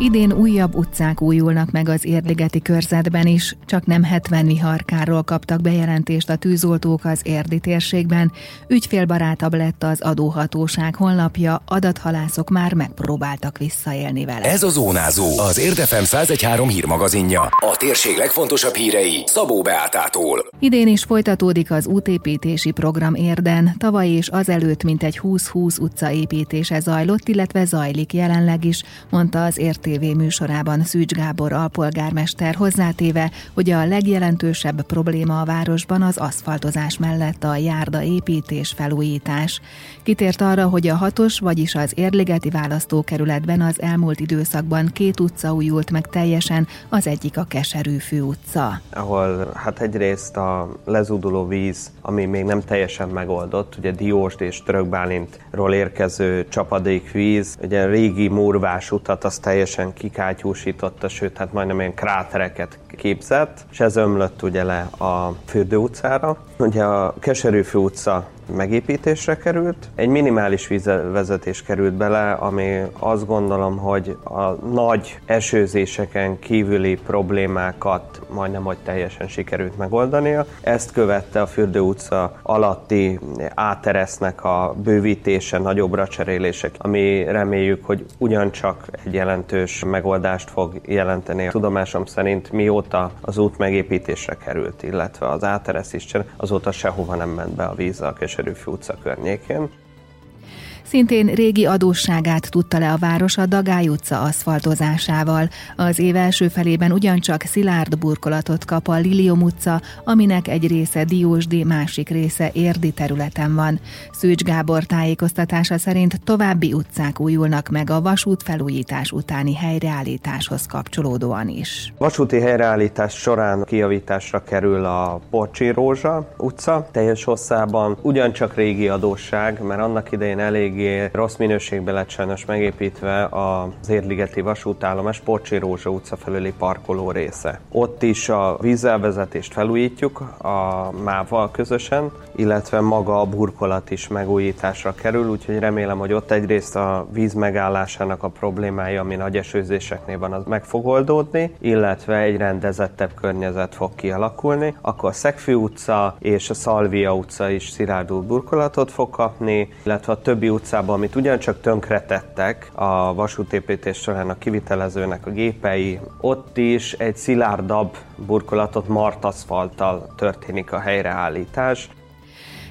Idén újabb utcák újulnak meg az Érdligeti körzetben is, csak nem 70 viharkáról kaptak bejelentést a tűzoltók az érdi térségben. Ügyfélbarátabb lett az adóhatóság honlapja, adathalászok már megpróbáltak visszaélni vele. Ez a Zónázó, az Érdefem 1013 hírmagazinja. A térség legfontosabb hírei Szabó Beátától. Idén is folytatódik az útépítési program Érden. Tavaly és azelőtt mintegy 20-20 utca építése zajlott, illetve zajlik jelenleg is, mondta az ért TV műsorában Szűcs Gábor alpolgármester hozzátéve, hogy a legjelentősebb probléma a városban az aszfaltozás mellett a járda építés felújítás. Kitért arra, hogy a hatos, vagyis az Érligeti választókerületben az elmúlt időszakban két utca újult meg teljesen, az egyik a Keserű fő utca. Ahol hát egyrészt a lezúduló víz, ami még nem teljesen megoldott, ugye Diósd és Törökbálintról érkező csapadékvíz, ugye a régi murvás utat az teljesen teljesen kikátyúsította, sőt, hát majdnem ilyen krátereket képzett, és ez ömlött ugye le a Fürdő utcára. Ugye a Keserűfő utca megépítésre került. Egy minimális vízvezetés került bele, ami azt gondolom, hogy a nagy esőzéseken kívüli problémákat majdnem, hogy teljesen sikerült megoldania. Ezt követte a Fürdő utca alatti áteresznek a bővítése, nagyobbra cserélések, ami reméljük, hogy ugyancsak egy jelentős megoldást fog jelenteni. Tudomásom szerint mióta az út megépítésre került, illetve az áteresz is, azóta sehova nem ment be a víz a Keserűfű utca környékén. Szintén régi adósságát tudta le a város a Dagály utca aszfaltozásával. Az év első felében ugyancsak szilárd burkolatot kap a Lilium utca, aminek egy része Diósdi, másik része Érdi területen van. Szűcs Gábor tájékoztatása szerint további utcák újulnak meg a vasút felújítás utáni helyreállításhoz kapcsolódóan is. Vasúti helyreállítás során kijavításra kerül a Porcsi Rózsa utca teljes hosszában, ugyancsak régi adósság, mert annak idején elég eléggé rossz minőségben lett sajnos megépítve az Érligeti vasútállomás Porcsi Rózsa utca felüli parkoló része. Ott is a vízelvezetést felújítjuk a mával közösen, illetve maga a burkolat is megújításra kerül, úgyhogy remélem, hogy ott egyrészt a víz megállásának a problémája, ami nagy esőzéseknél van, az meg fog oldódni, illetve egy rendezettebb környezet fog kialakulni. Akkor a Szegfű utca és a Szalvia utca is szilárdult burkolatot fog kapni, illetve a többi utca utcában, amit ugyancsak tönkretettek a vasútépítés során a kivitelezőnek a gépei, ott is egy szilárdabb burkolatot martaszfalttal történik a helyreállítás.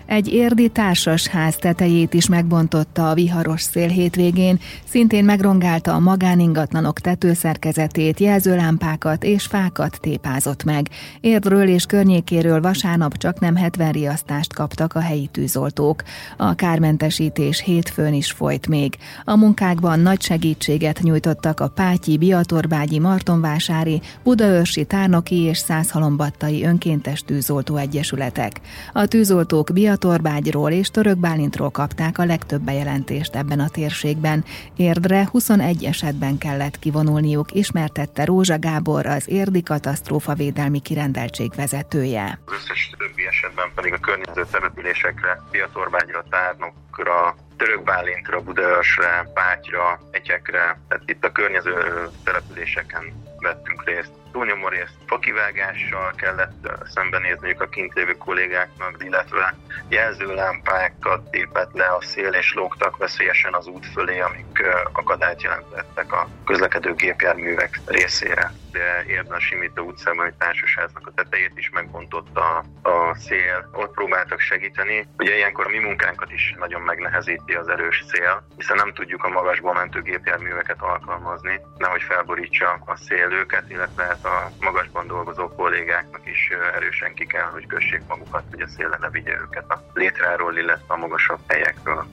Egy érdi társasház tetejét is megbontotta a viharos szél hétvégén, szintén megrongálta a magáningatlanok tetőszerkezetét, jelzőlámpákat és fákat tépázott meg. Érdről és környékéről vasárnap csak nem 70 riasztást kaptak a helyi tűzoltók. A kármentesítés hétfőn is folyt még. A munkákban nagy segítséget nyújtottak a Pátyi, Biatorbágyi, Martonvásári, Budaörsi, Tárnoki és Százhalombattai önkéntes tűzoltó egyesületek. A tűzoltók Biatorbágyi Batorbágyról és Török Bálintról kapták a legtöbb bejelentést ebben a térségben. Érdre 21 esetben kellett kivonulniuk, ismertette Rózsa Gábor, az érdi katasztrófa védelmi kirendeltség vezetője. Az összes többi esetben pedig a környező településekre, Biatorbágyra, Tárnokra, Török Bálintra, Budaörsre, Pátyra, Egyekre, tehát itt a környező településeken vettünk részt túlnyomó részt fakivágással kellett szembenézniük a kint lévő kollégáknak, illetve jelzőlámpákat tépett le a szél és lógtak veszélyesen az út fölé, amik akadályt jelentettek a közlekedő gépjárművek részére. De Érden Simító utcában egy társasháznak a tetejét is megbontotta a szél. Ott próbáltak segíteni. Ugye ilyenkor a mi munkánkat is nagyon megnehezíti az erős szél, hiszen nem tudjuk a magasból mentő gépjárműveket alkalmazni, nehogy felborítsa a szél őket, illetve hát a magasban dolgozó kollégáknak is erősen ki kell, hogy kössék magukat, hogy a szél ne vigye őket a létráról, illetve a magasabb helyekről.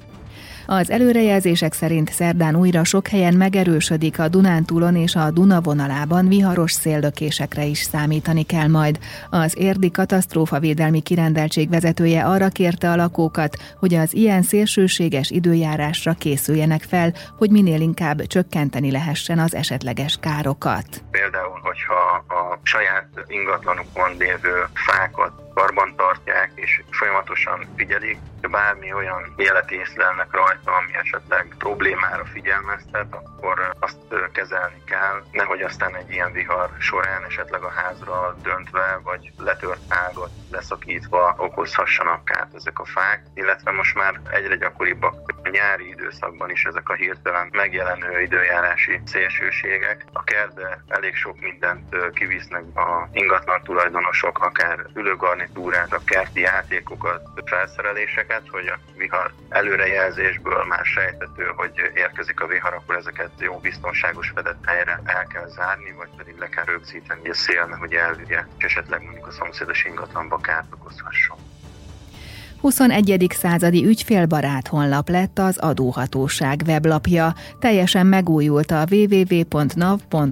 Az előrejelzések szerint szerdán újra sok helyen megerősödik a Dunántúlon és a Duna vonalában viharos széllökésekre is számítani kell majd. Az érdi katasztrófa védelmi kirendeltség vezetője arra kérte a lakókat, hogy az ilyen szélsőséges időjárásra készüljenek fel, hogy minél inkább csökkenteni lehessen az esetleges károkat. Hogyha a saját ingatlanukon lévő fákat karban tartják, és folyamatosan figyelik. Bármi olyan jelet észlelnek rajta, ami esetleg problémára figyelmeztet, akkor azt kezelni kell, nehogy aztán egy ilyen vihar során esetleg a házra döntve, vagy letört ágat leszakítva okozhassanak kárt ezek a fák, illetve most már egyre gyakoribbak a nyári időszakban is ezek a hirtelen megjelenő időjárási szélsőségek. A kertbe elég sok mindent kivisznek a ingatlan tulajdonosok, akár ülőgarnitúrát, a kerti játékokat, felszereléseket, hogy a vihar előrejelzésből már sejtető, hogy érkezik a vihar, akkor ezeket jó biztonságos fedett helyre el kell zárni, vagy pedig le kell rögzíteni, hogy a szél nehogy elvigye, és esetleg mondjuk a szomszédos ingatlanba kárt okozhasson. 21. századi ügyfélbarát honlap lett az adóhatóság weblapja, teljesen megújult a www.nav.gov.hu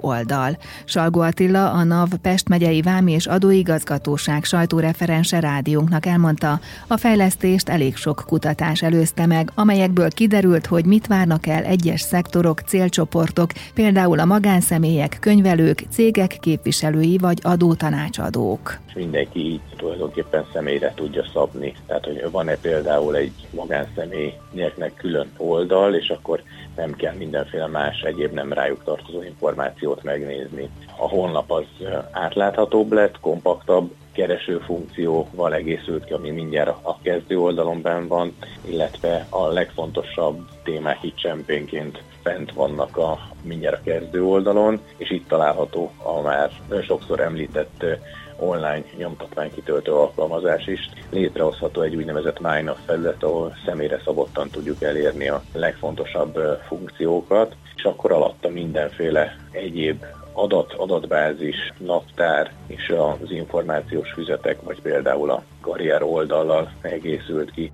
oldal. Salgó Attila, a NAV Pest megyei Vámi és Adóigazgatóság sajtóreferense rádiónknak elmondta, a fejlesztést elég sok kutatás előzte meg, amelyekből kiderült, hogy mit várnak el egyes szektorok, célcsoportok, például a magánszemélyek, könyvelők, cégek képviselői vagy adótanácsadók. Mindenki így tulajdonképpen személyre tudja szabni. Tehát, hogy van-e például egy magánszemélyeknek külön oldal, és akkor nem kell mindenféle más egyéb nem rájuk tartozó információt megnézni. A honlap az átláthatóbb lett, kompaktabb, kereső funkcióval egészült ki, ami mindjárt a kezdő oldalon benn van, illetve a legfontosabb témák itt csempénként fent vannak a mindjárt a kezdő oldalon, és itt található a már sokszor említett online nyomtatványkitöltő alkalmazás is. Létrehozható egy úgynevezett MyNav felület, ahol személyre szabottan tudjuk elérni a legfontosabb funkciókat, és akkor alatta mindenféle egyéb adat, adatbázis, naptár és az információs füzetek, vagy például a karrier oldallal egészült ki.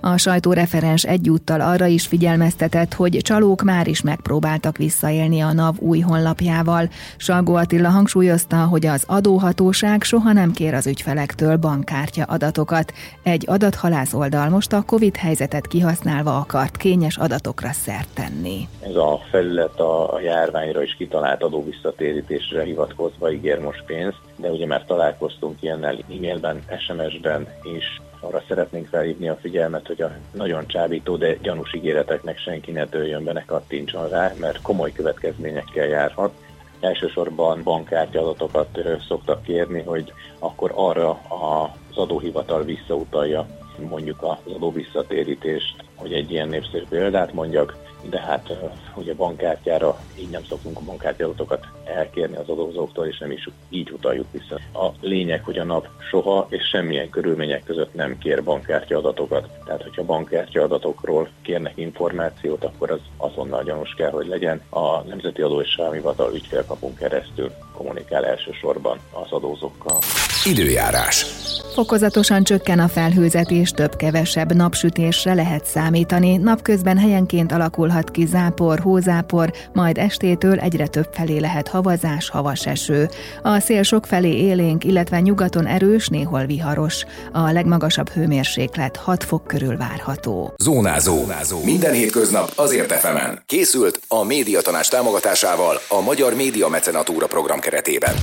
A sajtóreferens egyúttal arra is figyelmeztetett, hogy csalók már is megpróbáltak visszaélni a NAV új honlapjával. Salgó Attila hangsúlyozta, hogy az adóhatóság soha nem kér az ügyfelektől bankkártya adatokat. Egy adathalász oldal most a COVID helyzetet kihasználva akart kényes adatokra szert tenni. Ez a felület a járványra is kitalált adóvisszatérítésre hivatkozva ígér most pénzt, de ugye már találkoztunk ilyennel e-mailben, SMS-ben is, arra szeretnénk felhívni a figyelmet, hogy a nagyon csábító, de gyanús ígéreteknek senki ne dőljön be, ne kattintson rá, mert komoly következményekkel járhat. Elsősorban bankkártya adatokat szoktak kérni, hogy akkor arra az adóhivatal visszautalja mondjuk az adóvisszatérítést, hogy egy ilyen népszerű példát mondjak, de hát ugye bankkártyára így nem szoktunk a bankkártyadatokat elkérni az adózóktól, és nem is így utaljuk vissza. A lényeg, hogy a nap soha és semmilyen körülmények között nem kér bankkártya adatokat. Tehát, hogyha bankkártya adatokról kérnek információt, akkor az azonnal gyanús kell, hogy legyen. A Nemzeti Adó és Hivatal ügyfélkapunk keresztül kommunikál elsősorban az adózókkal. Időjárás. Fokozatosan csökken a felhőzetés, több-kevesebb napsütésre lehet számítani. Napközben helyenként alakulhat ki zápor, hózápor, majd estétől egyre több felé lehet havazás, havas eső. A szél sok felé élénk, illetve nyugaton erős, néhol viharos. A legmagasabb hőmérséklet 6 fok körül várható. Zónázó. Zónázó. Minden hétköznap azért efemen. Készült a médiatanás támogatásával a Magyar Média Mecenatúra program keretében.